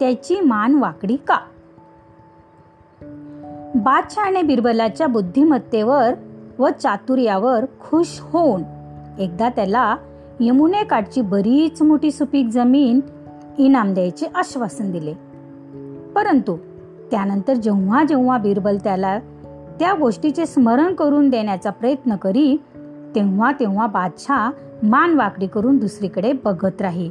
त्याची मान वाकडी का? बादशहाने बिरबलाच्या बुद्धिमत्तेवर व चातुर्यावर खुश होऊन एकदा त्याला यमुनेकाठची बरीच मोठी सुपीक जमीन इनाम द्यायचे आश्वासन दिले. परंतु त्यानंतर जेव्हा जेव्हा बिरबल त्याला त्या गोष्टीचे स्मरण करून देण्याचा प्रयत्न करी तेव्हा तेव्हा बादशाह मान वाकडी करून दुसरीकडे बघत राही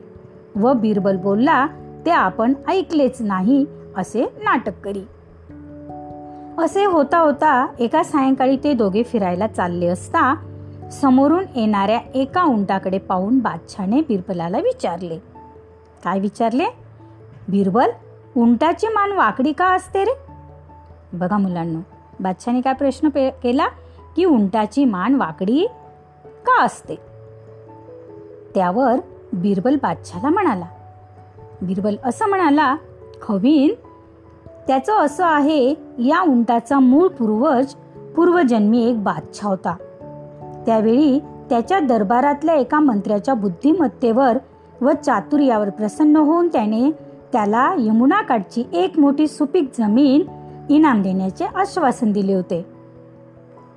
व बिरबल बोलला ते आपण ऐकलेच नाही असे नाटक करी. असे होता होता एका सायंकाळी ते दोघे फिरायला चालले असता समोरून येणाऱ्या एका उंटाकडे पाहून बादशाने बिरबलाला विचारले. काय विचारले? बिरबल उंटाची मान वाकडी का असते रे? बघा मुलांना बादशाने काय प्रश्न केला? की उंटाची मान वाकडी का असते? त्यावर बिरबल बादशाला म्हणाला बिरबल असं म्हणाला खवीन त्याचं असं आहे या उंटाचा मूळ पूर्वज पूर्वजन्मी एक बादशाह होता. त्यावेळी त्याच्या दरबारातल्या एका मंत्र्याच्या बुद्धिमत्तेवर व चातुर्यावर प्रसन्न होऊन त्याने त्याला यमुनाकाठची एक मोठी सुपीक जमीन इनाम देण्याचे आश्वासन दिले होते.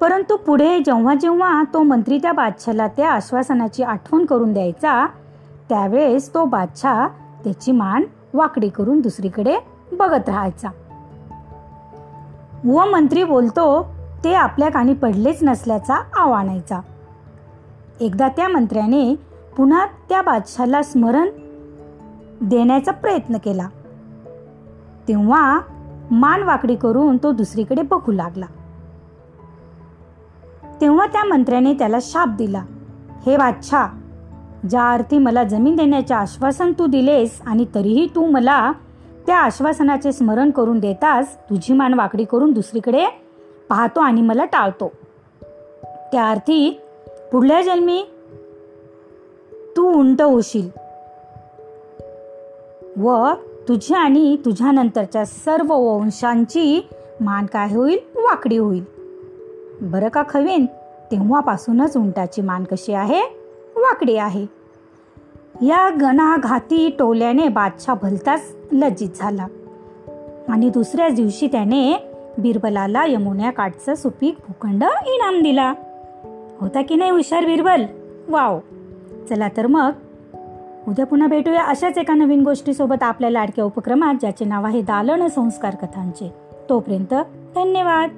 परंतु पुढे जेव्हा जेव्हा तो मंत्री त्या बादशाला त्या आश्वासनाची आठवण करून द्यायचा त्यावेळेस तो बादशाह त्याची मान वाकडी करून दुसरीकडे बघत राहायचा. व मंत्री बोलतो ते आपल्या कानी पडलेच नसल्याचा आवाणायचा एकदा त्या मंत्र्याने पुन्हा त्या बादशाला स्मरण देण्याचा प्रयत्न केला. तेव्हा मान वाकडी करून तो दुसरीकडे बघू लागला. तेव्हा त्या मंत्र्याने त्याला शाप दिला हे बादशाह ज्या अर्थी मला जमीन देण्याचे आश्वासन तू दिलेस आणि तरीही तू मला त्या आश्वासनाचे स्मरण करून देतास तुझी मान वाकडी करून दुसरीकडे पाहतो आणि मला टाळतो. त्या अर्थी पुढल्या जन्मी तू उंट होशील व तुझी आणि तुझ्यानंतरच्या सर्व वंशांची मान काय होईल? वाकडी होईल. बरं का खवीन तेव्हापासूनच उंटाची मान कशी आहे? वाकडी आहे. या गणाघाती टोल्याने बादशाह भलताच लज्जित झाला. आणि दुसऱ्याच दिवशी त्याने बिरबलाला यमुन्या काठचा सुपीक भूखंड इनाम दिला. होता की नाही हुशार बिरबल? वाव. चला तर मग. उद्या पुन्हा भेटूया अशाच एका नवीन गोष्टीसोबत आपल्या लाडक्या उपक्रमात ज्याचे नाव आहे दालन संस्कार कथांचे. तोपर्यंत धन्यवाद.